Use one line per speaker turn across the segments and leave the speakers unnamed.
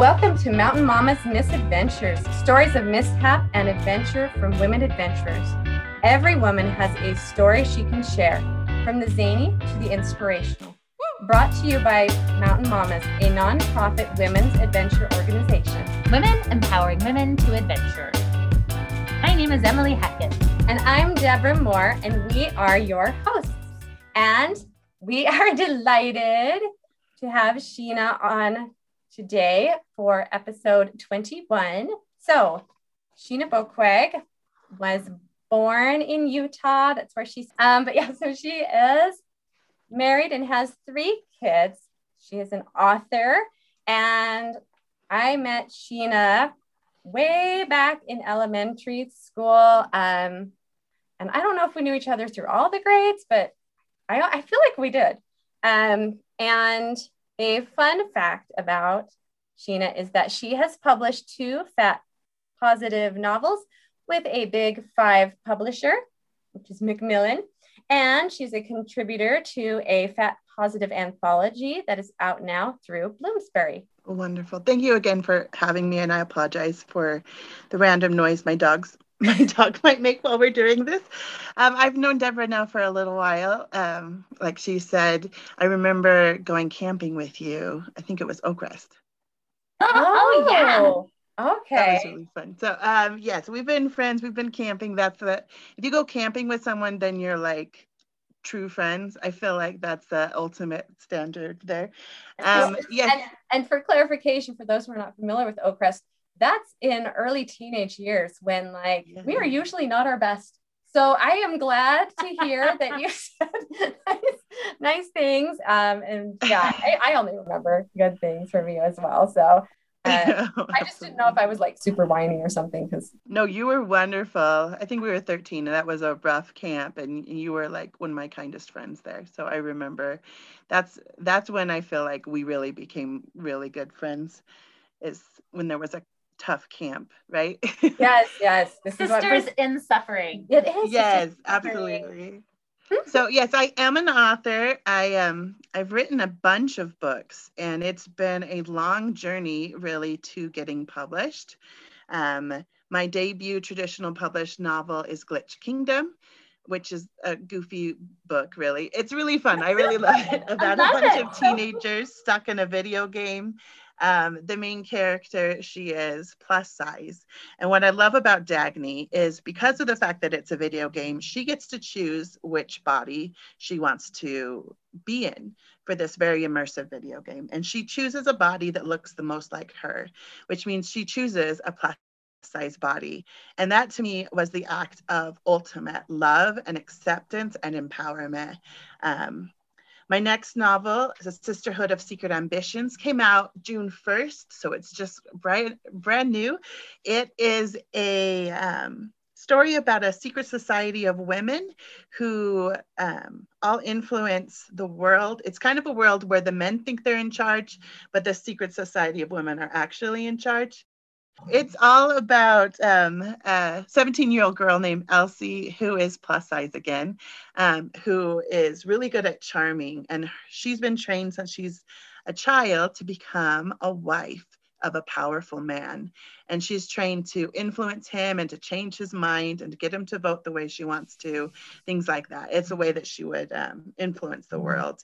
Welcome to Mountain Mama's Misadventures, stories of mishap and adventure from women adventurers. Every woman has a story she can share, from the zany to the inspirational. Brought to you by Mountain Mamas, a nonprofit women's adventure organization.
Women empowering women to adventure. My name is Emily Hackett.
And I'm Deborah Moore, and we are your hosts. And we are delighted to have Sheena on today for episode 21. So, Sheena Boekweg was born in Utah. That's where she's, um, but yeah, so she is married and has three kids. She is an author, and I met Sheena way back in elementary school. Um, and I don't know if we knew each other through all the grades, but I, I feel like we did. Um, and a fun fact about Sheena is that she has published two fat positive novels with a big five publisher, which is Macmillan. And she's a contributor to a fat positive anthology that is out now through Bloomsbury.
Wonderful. Thank you again for having me. And I apologize for the random noise my dogs my dog might make while we're doing this. Um, I've known Deborah now for a little while. Um, like she said, I remember going camping with you. I think it was Oakrest.
Oh, oh yeah. Okay.
That was really fun. So um, yes, we've been friends. We've been camping. That's the if you go camping with someone, then you're like true friends. I feel like that's the ultimate standard there.
Um, yes. And, and for clarification, for those who are not familiar with Oakrest, that's in early teenage years when like yeah. we are usually not our best. So I am glad to hear that you said nice, nice things. Um, and yeah, I, I, only remember good things from you as well. So uh, I just didn't know if I was like super whiny or something because
no, you were wonderful. I think we were 13 and that was a rough camp and you were like one of my kindest friends there. So I remember that's that's when I feel like we really became really good friends is when there was a tough camp, right?
yes, yes.
This Sisters in suffering.
It is.
Yes, absolutely. so yes, I am an author. I um I've written a bunch of books, and it's been a long journey really to getting published. Um, my debut traditional published novel is Glitch Kingdom, which is a goofy book, really. It's really fun. I really love it about love a bunch it. of teenagers stuck in a video game um, the main character, she is plus size. And what I love about Dagny is because of the fact that it's a video game, she gets to choose which body she wants to be in for this very immersive video game. And she chooses a body that looks the most like her, which means she chooses a plus size body. And that to me was the act of ultimate love and acceptance and empowerment. Um, my next novel The Sisterhood of Secret Ambitions, came out June 1st, so it's just brand, brand new. It is a um, story about a secret society of women who um, all influence the world. It's kind of a world where the men think they're in charge, but the secret society of women are actually in charge. It's all about um, a 17 year old girl named Elsie, who is plus size again, um, who is really good at charming. And she's been trained since she's a child to become a wife of a powerful man. And she's trained to influence him and to change his mind and to get him to vote the way she wants to, things like that. It's a way that she would um, influence the world.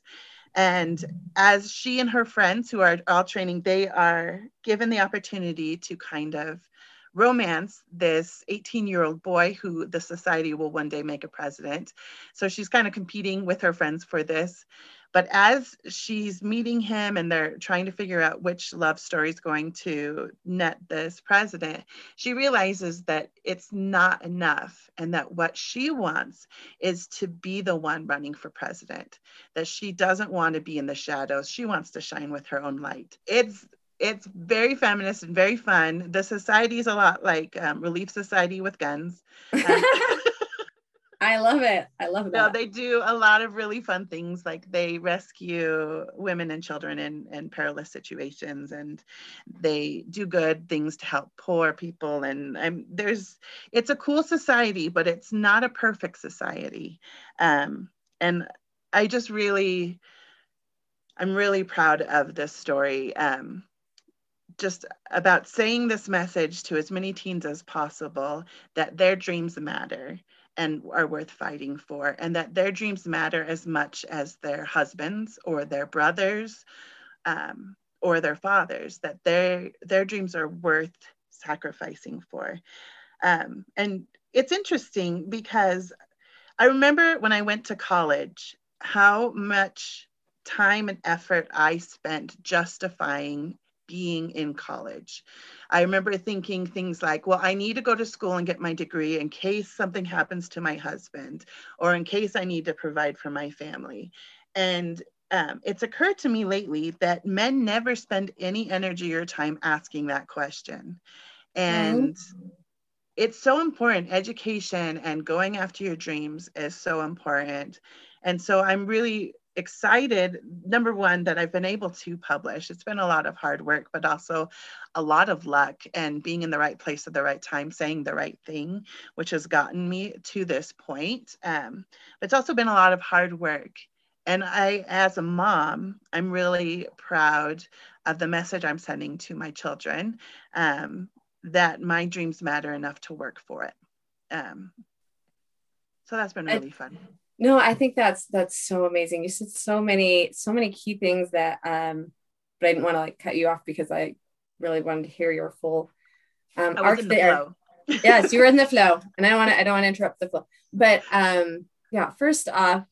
And as she and her friends, who are all training, they are given the opportunity to kind of romance this 18 year old boy who the society will one day make a president. So she's kind of competing with her friends for this. But as she's meeting him and they're trying to figure out which love story is going to net this president, she realizes that it's not enough and that what she wants is to be the one running for president, that she doesn't want to be in the shadows. She wants to shine with her own light. It's it's very feminist and very fun. The society is a lot like um, Relief Society with guns. Um,
I love it. I love it.
No, they do a lot of really fun things. Like they rescue women and children in, in perilous situations, and they do good things to help poor people. And I'm, there's, it's a cool society, but it's not a perfect society. Um, and I just really, I'm really proud of this story. Um, just about saying this message to as many teens as possible that their dreams matter and are worth fighting for, and that their dreams matter as much as their husbands or their brothers um, or their fathers, that their, their dreams are worth sacrificing for. Um, and it's interesting because I remember when I went to college how much time and effort I spent justifying being in college. I remember thinking things like, well, I need to go to school and get my degree in case something happens to my husband or in case I need to provide for my family. And um, it's occurred to me lately that men never spend any energy or time asking that question. And mm-hmm. it's so important. Education and going after your dreams is so important. And so I'm really excited number one that i've been able to publish. It's been a lot of hard work but also a lot of luck and being in the right place at the right time saying the right thing which has gotten me to this point. Um, but it's also been a lot of hard work. And i as a mom i'm really proud of the message i'm sending to my children um, that my dreams matter enough to work for it. Um, so that's been really fun
no, I think that's that's so amazing. You said so many so many key things that um but I didn't want to like cut you off because I really wanted to hear your full um arc the there. yes, you were in the flow. And I don't want to I don't want to interrupt the flow. But um yeah, first off,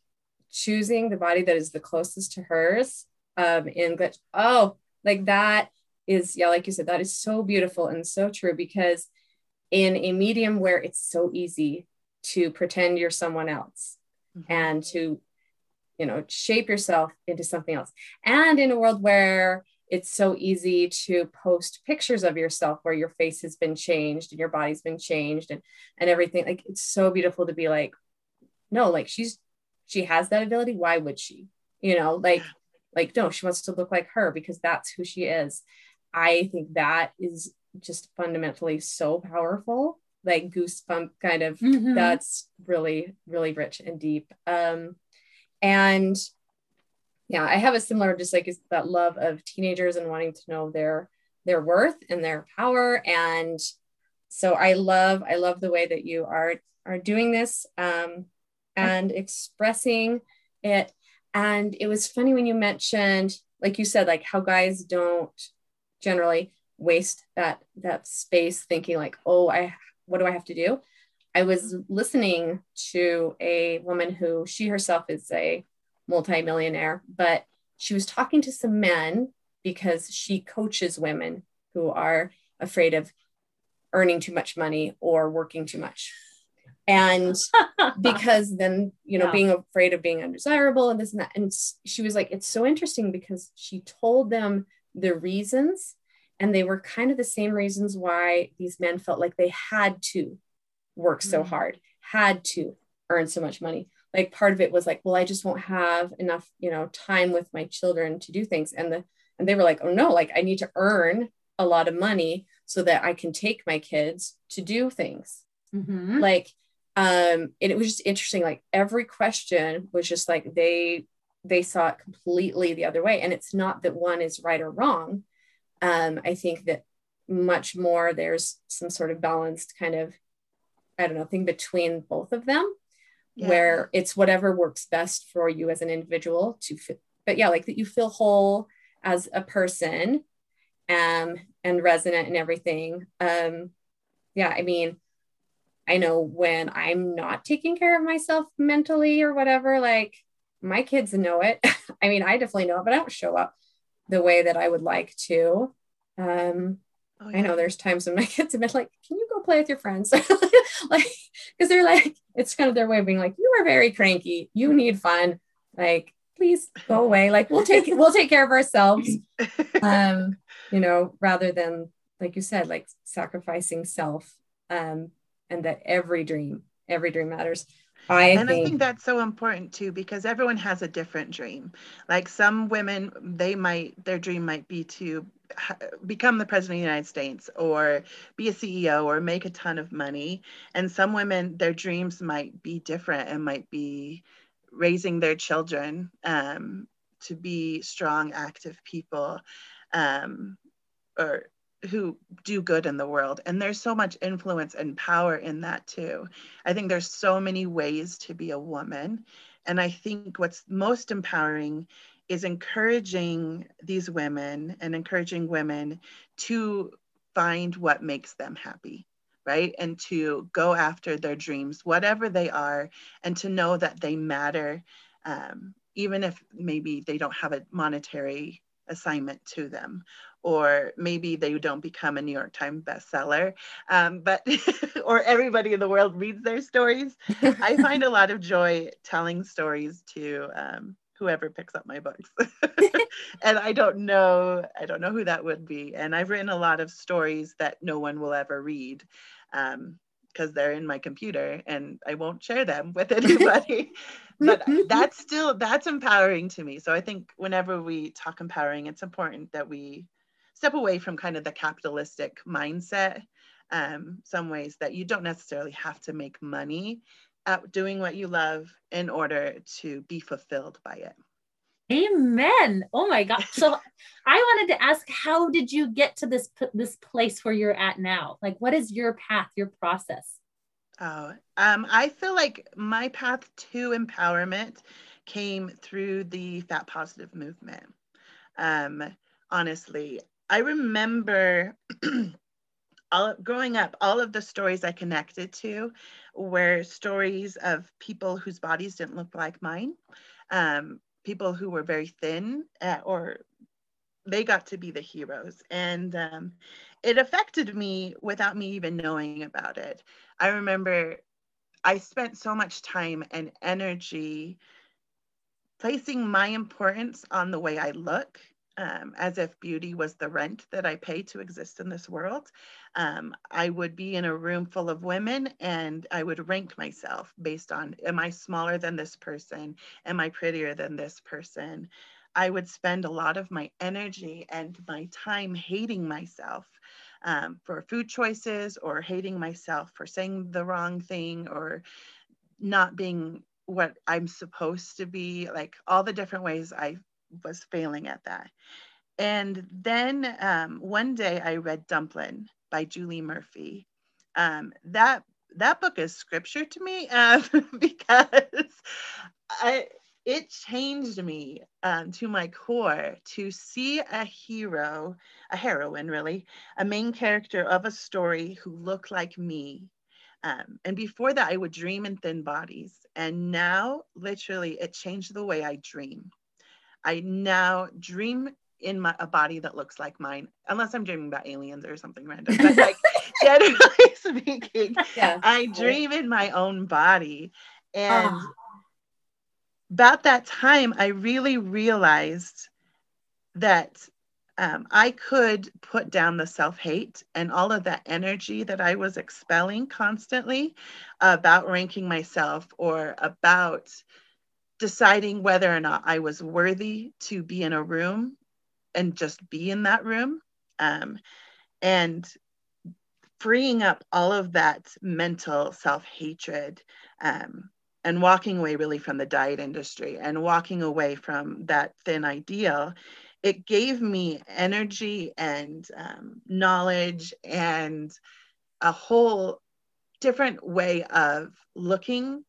choosing the body that is the closest to hers um in glitch. Oh, like that is yeah, like you said, that is so beautiful and so true because in a medium where it's so easy to pretend you're someone else mm-hmm. and to you know shape yourself into something else. And in a world where it's so easy to post pictures of yourself where your face has been changed and your body's been changed and and everything like it's so beautiful to be like no like she's she has that ability. Why would she? You know like like no she wants to look like her because that's who she is. I think that is just fundamentally so powerful like goosebump kind of mm-hmm. that's really really rich and deep. Um and yeah i have a similar just like that love of teenagers and wanting to know their their worth and their power. And so i love i love the way that you are are doing this um and expressing it. And it was funny when you mentioned like you said like how guys don't generally waste that that space thinking like oh i what do I have to do? I was listening to a woman who she herself is a multimillionaire, but she was talking to some men because she coaches women who are afraid of earning too much money or working too much. And because then, you know, yeah. being afraid of being undesirable and this and that. And she was like, it's so interesting because she told them the reasons and they were kind of the same reasons why these men felt like they had to work so mm-hmm. hard, had to earn so much money. Like part of it was like, well, I just won't have enough, you know, time with my children to do things. And the and they were like, oh no, like I need to earn a lot of money so that I can take my kids to do things. Mm-hmm. Like, um, and it was just interesting. Like every question was just like they they saw it completely the other way. And it's not that one is right or wrong um, I think that much more there's some sort of balanced kind of, I don't know, thing between both of them, yeah. where it's whatever works best for you as an individual to fit. But yeah, like that you feel whole as a person um, and resonant and everything. Um, yeah, I mean, I know when I'm not taking care of myself mentally or whatever, like my kids know it. I mean, I definitely know it, but I don't show up the way that I would like to. Um, oh, yeah. I know there's times when my kids have been like, "Can you go play with your friends?" like, because they're like, it's kind of their way of being like, "You are very cranky. You need fun. Like, please go away. Like, we'll take we'll take care of ourselves." Um, you know, rather than like you said, like sacrificing self, um, and that every dream, every dream matters.
I and think, I think that's so important too because everyone has a different dream. Like some women, they might their dream might be to become the president of the United States or be a CEO or make a ton of money. And some women, their dreams might be different and might be raising their children um, to be strong, active people. Um, or who do good in the world. And there's so much influence and power in that too. I think there's so many ways to be a woman. And i think what's most empowering is encouraging these women and encouraging women to find what makes them happy right? And to go after their dreams whatever they are and to know that they matter um, even if maybe they don't have a monetary assignment to them. Or maybe they don't become a new york times bestseller um, but or everybody in the world reads their stories. I find a lot of joy telling stories to um, whoever picks up my books. And i don't know i don't know who that would be. And i've written a lot of stories that no one will ever read because um, they're in my computer and i won't share them with anybody but that's still that's empowering to me. So i think whenever we talk empowering it's important that we step away from kind of the capitalistic mindset um, some ways that you don't necessarily have to make money at doing what you love in order to be fulfilled by it.
Amen. Oh my god. So i wanted to ask how did you get to this this place where you're at now? Like what is your path your process
Oh, um, I feel like my path to empowerment came through the fat positive movement. Um, honestly, I remember all growing up, all of the stories I connected to were stories of people whose bodies didn't look like mine, um, people who were very thin uh, or they got to be the heroes. And um, it affected me without me even knowing about it. I remember I spent so much time and energy placing my importance on the way I look, um, as if beauty was the rent that I pay to exist in this world. Um, I would be in a room full of women and I would rank myself based on am I smaller than this person? Am I prettier than this person? I would spend a lot of my energy and my time hating myself um, for food choices or hating myself for saying the wrong thing or not being what I'm supposed to be, like all the different ways I was failing at that. And then um, one day I read Dumplin' by Julie Murphy. Um, that that book is scripture to me uh, because I it changed me um, to my core to see a hero, a heroine really, a main character of a story who looked like me. Um, and before that, I would dream in thin bodies. And now, literally, it changed the way I dream. I now dream in my, a body that looks like mine, unless I'm dreaming about aliens or something random. But like generally speaking, yeah. I dream in my own body. And oh about that time, I really realized that um, I could put down the self hate and all of that energy that I was expelling constantly about ranking myself or about deciding whether or not I was worthy to be in a room and just be in that room. Um, and freeing up all of that mental self hatred um, and walking away really from the diet industry and walking away from that thin ideal it gave me energy and um, knowledge and a whole different way of looking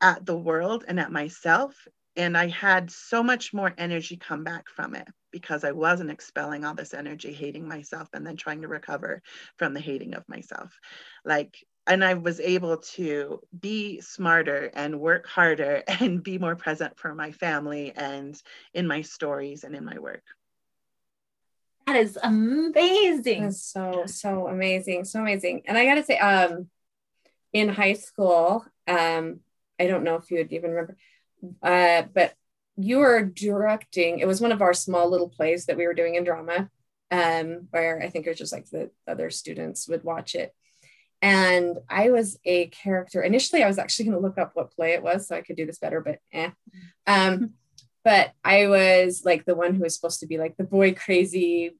at the world and at myself. And i had so much more energy come back from it because i wasn't expelling all this energy hating myself and then trying to recover from the hating of myself. Like and I was able to be smarter and work harder and be more present for my family and in my stories and in my work.
That is amazing.
That's so so amazing, so amazing. And I got to say, um, in high school, um, I don't know if you would even remember, uh, but you were directing. It was one of our small little plays that we were doing in drama, um, where I think it was just like the other students would watch it and I was a character. Initially, I was actually going to look up what play it was so I could do this better, but eh. Um, but I was like the one who was supposed to be like the boy crazy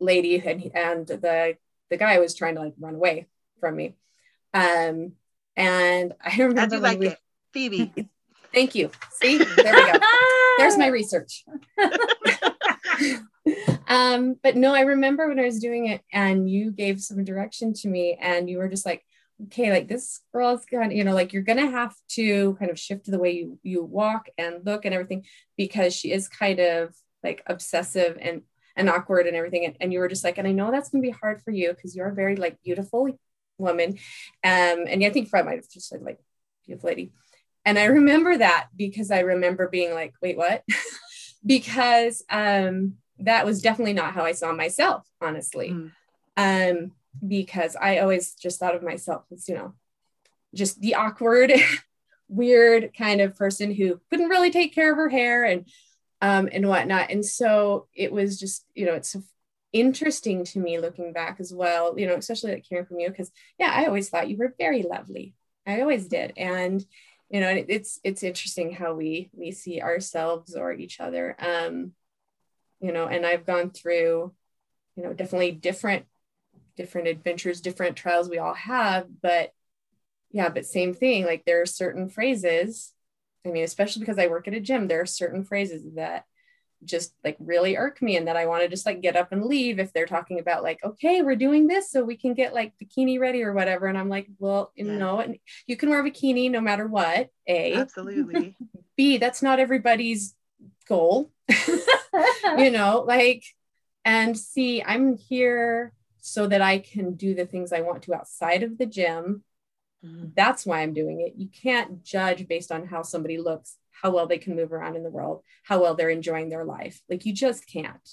lady, and and the the guy was trying to like run away from me. Um, and I remember.
How'd you like we, it, Phoebe?
Thank you. See, there we go. There's my research. Um, but no, I remember when I was doing it and you gave some direction to me and you were just like, okay, like this girl's gonna, you know, like you're gonna have to kind of shift the way you you walk and look and everything because she is kind of like obsessive and and awkward and everything. And, and you were just like, and I know that's gonna be hard for you because you're a very like beautiful woman. Um, and I think Fred might have just said like beautiful lady. And I remember that because I remember being like, wait, what? because um that was definitely not how I saw myself, honestly. Mm. Um, because I always just thought of myself as, you know, just the awkward, weird kind of person who couldn't really take care of her hair and um, and whatnot. And so it was just, you know, it's interesting to me looking back as well, you know, especially like hearing from you, because yeah, I always thought you were very lovely. I always did. And you know, it's it's interesting how we we see ourselves or each other. Um, you know, and I've gone through, you know, definitely different different adventures, different trials we all have, but yeah, but same thing. Like there are certain phrases. I mean, especially because I work at a gym, there are certain phrases that just like really irk me and that I want to just like get up and leave if they're talking about like, okay, we're doing this so we can get like bikini ready or whatever. And I'm like, well, yeah. no, you can wear a bikini no matter what. A
absolutely.
B, that's not everybody's goal. you know, like, and see, I'm here so that I can do the things I want to outside of the gym. Mm-hmm. That's why I'm doing it. You can't judge based on how somebody looks, how well they can move around in the world, how well they're enjoying their life. Like you just can't.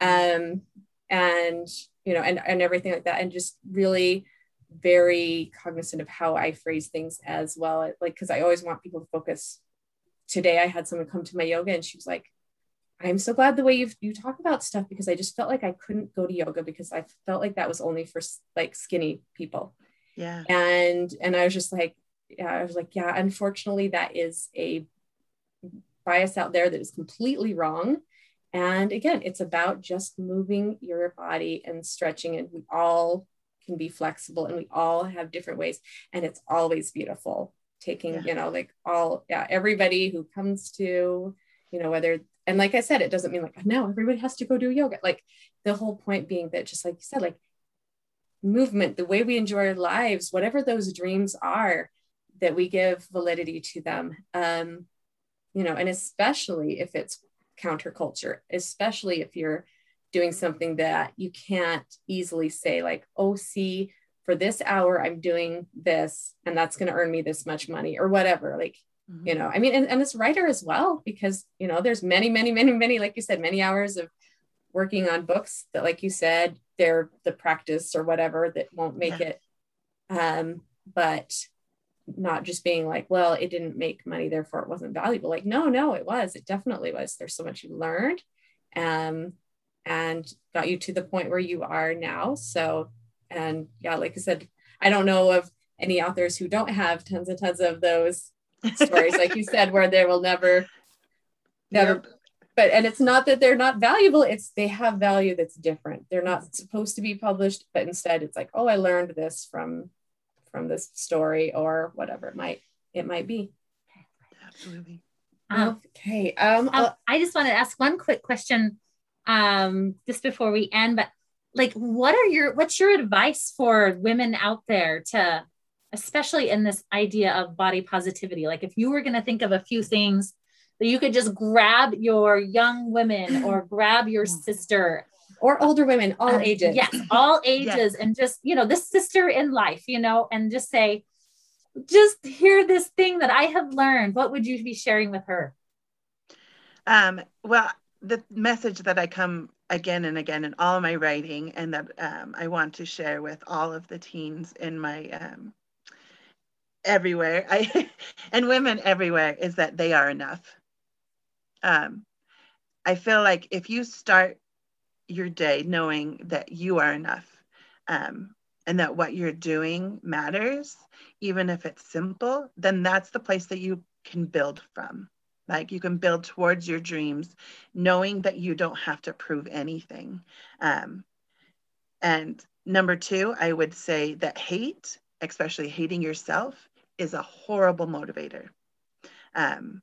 Um, and you know, and and everything like that, and just really very cognizant of how I phrase things as well. Like, because I always want people to focus. Today, I had someone come to my yoga, and she was like, I'm so glad the way you you talk about stuff because I just felt like I couldn't go to yoga because I felt like that was only for like skinny people.
Yeah.
And and I was just like, yeah, I was like, yeah, unfortunately, that is a bias out there that is completely wrong. And again, it's about just moving your body and stretching, and we all can be flexible and we all have different ways, and it's always beautiful. Taking, yeah. you know, like all, yeah, everybody who comes to, you know, whether and like I said, it doesn't mean like now everybody has to go do yoga. Like the whole point being that just like you said, like movement, the way we enjoy our lives, whatever those dreams are, that we give validity to them. Um, you know, and especially if it's counterculture, especially if you're doing something that you can't easily say, like, oh, see, for this hour, I'm doing this, and that's going to earn me this much money or whatever. Like, mm-hmm. you know i mean and, and this writer as well because you know there's many many many many like you said many hours of working on books that like you said they're the practice or whatever that won't make yeah. it um but not just being like well it didn't make money therefore it wasn't valuable like no no it was it definitely was there's so much you learned um and got you to the point where you are now so and yeah like i said i don't know of any authors who don't have tons and tons of those stories, like you said, where they will never, never. Yep. But and it's not that they're not valuable; it's they have value that's different. They're not supposed to be published, but instead, it's like, oh, I learned this from from this story or whatever it might it might be.
Absolutely.
Um, okay. Um, um, I just want to ask one quick question um, just before we end, but like, what are your what's your advice for women out there to especially in this idea of body positivity. Like if you were going to think of a few things that you could just grab your young women or grab your sister
or older women, all uh, ages.
Yes, all ages. Yes. And just, you know, this sister in life, you know, and just say, just hear this thing that I have learned. What would you be sharing with her?
Um, well, the message that I come again and again in all my writing and that um, I want to share with all of the teens in my um, everywhere. I, and women everywhere is that they are enough. Um, i feel like if you start your day knowing that you are enough um, and that what you're doing matters even if it's simple then that's the place that you can build from. Like you can build towards your dreams knowing that you don't have to prove anything. Um, and number two i would say that hate especially hating yourself is a horrible motivator. Um,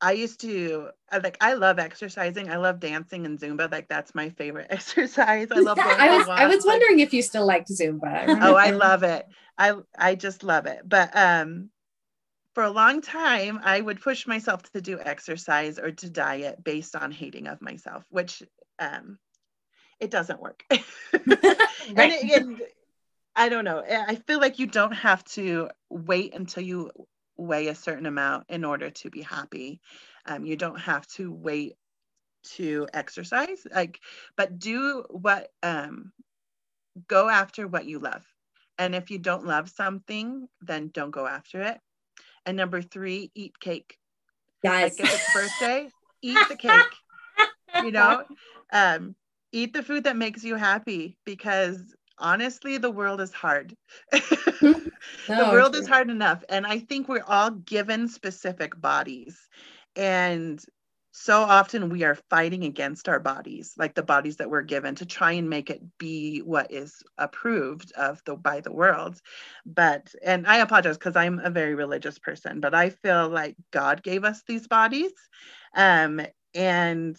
I used to like I love exercising. I love dancing and Zumba. Like that's my favorite exercise. I love.
I was I was wondering if you still liked Zumba.
oh, I love it. I I just love it. But um, for a long time, I would push myself to do exercise or to diet based on hating of myself, which um, it doesn't work. right. and, it, and I don't know. I feel like you don't have to wait until you weigh a certain amount in order to be happy. Um, you don't have to wait to exercise, like, but do what, um, go after what you love. And if you don't love something, then don't go after it. And number three, eat cake.
Yes.
Like if it's birthday, eat the cake. you know, um, eat the food that makes you happy because honestly, the world is hard. no, the world is hard enough. And I think we're all given specific bodies. And so often we are fighting against our bodies, like the bodies that we're given, to try and make it be what is approved of the by the world. But and I apologize because I'm a very religious person, but I feel like God gave us these bodies. Um, and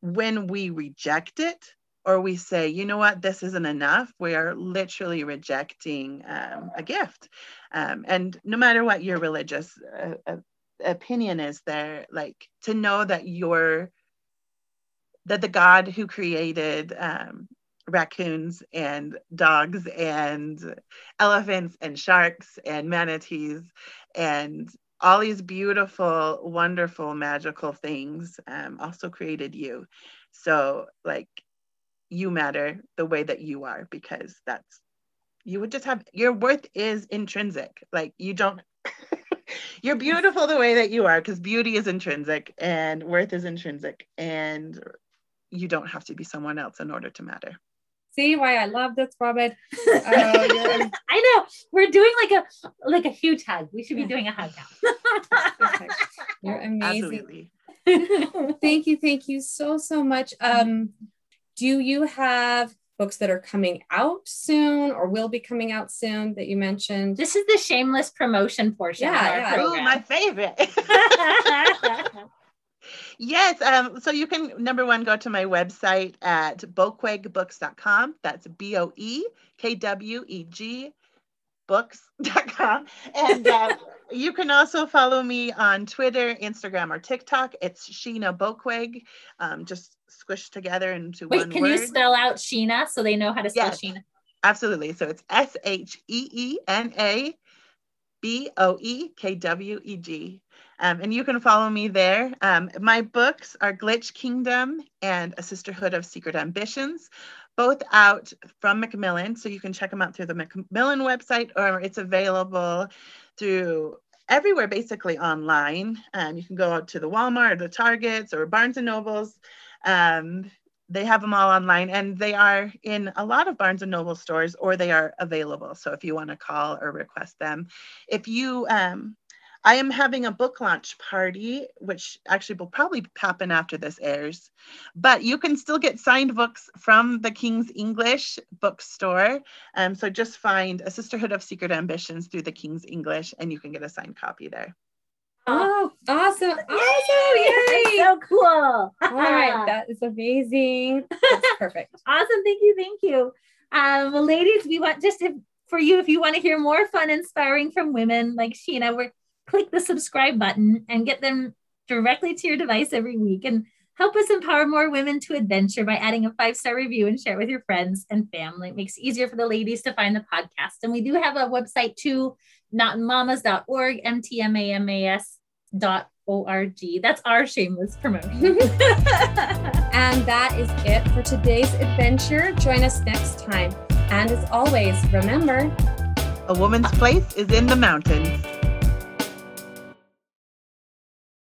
when we reject it, or we say, you know what, this isn't enough, we are literally rejecting um, a gift. Um, and no matter what your religious uh, uh, opinion is there, like to know that you're, that the God who created um, raccoons and dogs and elephants and sharks and manatees and all these beautiful, wonderful, magical things um, also created you. So, like, you matter the way that you are because that's you would just have your worth is intrinsic. Like you don't you're beautiful the way that you are because beauty is intrinsic and worth is intrinsic and you don't have to be someone else in order to matter.
See why i love this robin?
Uh, i know we're doing like a like a huge hug. We should be doing a hug now.
You're amazing. Absolutely. thank you thank you so so much. Um do you have books that are coming out soon or will be coming out soon that you mentioned?
This is the shameless promotion portion.
Yeah, yeah. Ooh, my favorite. yes. Um, so you can, number one, go to my website at boekwegbooks.com. That's B O E K W E G books.com. And uh, you can also follow me on Twitter, Instagram, or TikTok. It's Sheena Boekweg. Um, just squished together into Wait, one
can you spell out Sheena so they know how to spell yes, Sheena?
Absolutely. So it's S H E E N A B O E K W E G. Um, and you can follow me there. Um, my books are Glitch Kingdom and A Sisterhood of Secret Ambitions, both out from Macmillan. So you can check them out through the Macmillan website or it's available through everywhere basically online. Um, you can go out to the Walmart or the Targets or Barnes and Nobles. Um, they have them all online and they are in a lot of Barnes and Noble stores or they are available. So if you want to call or request them, if you, um, I am having a book launch party, which actually will probably happen after this airs, but you can still get signed books from the King's English bookstore. Um, so just find A Sisterhood of Secret Ambitions through the King's English and you can get a signed copy there.
Oh, awesome. Awesome.
Yay. so cool.
All right. That is amazing. That's perfect.
awesome. Thank you. Thank you. Um, well, ladies, we want just to, for you, if you want to hear more fun, inspiring from women like Sheena, we're click the subscribe button and get them directly to your device every week and help us empower more women to adventure by adding a five star review and share it with your friends and family. It makes it easier for the ladies to find the podcast. And we do have a website too, notmamas.org, M-T-M-A-M-A-S dot O-R-G. That's our shameless promotion.
and that is it for today's adventure. Join us next time. And as always, remember,
a woman's place is in the mountains.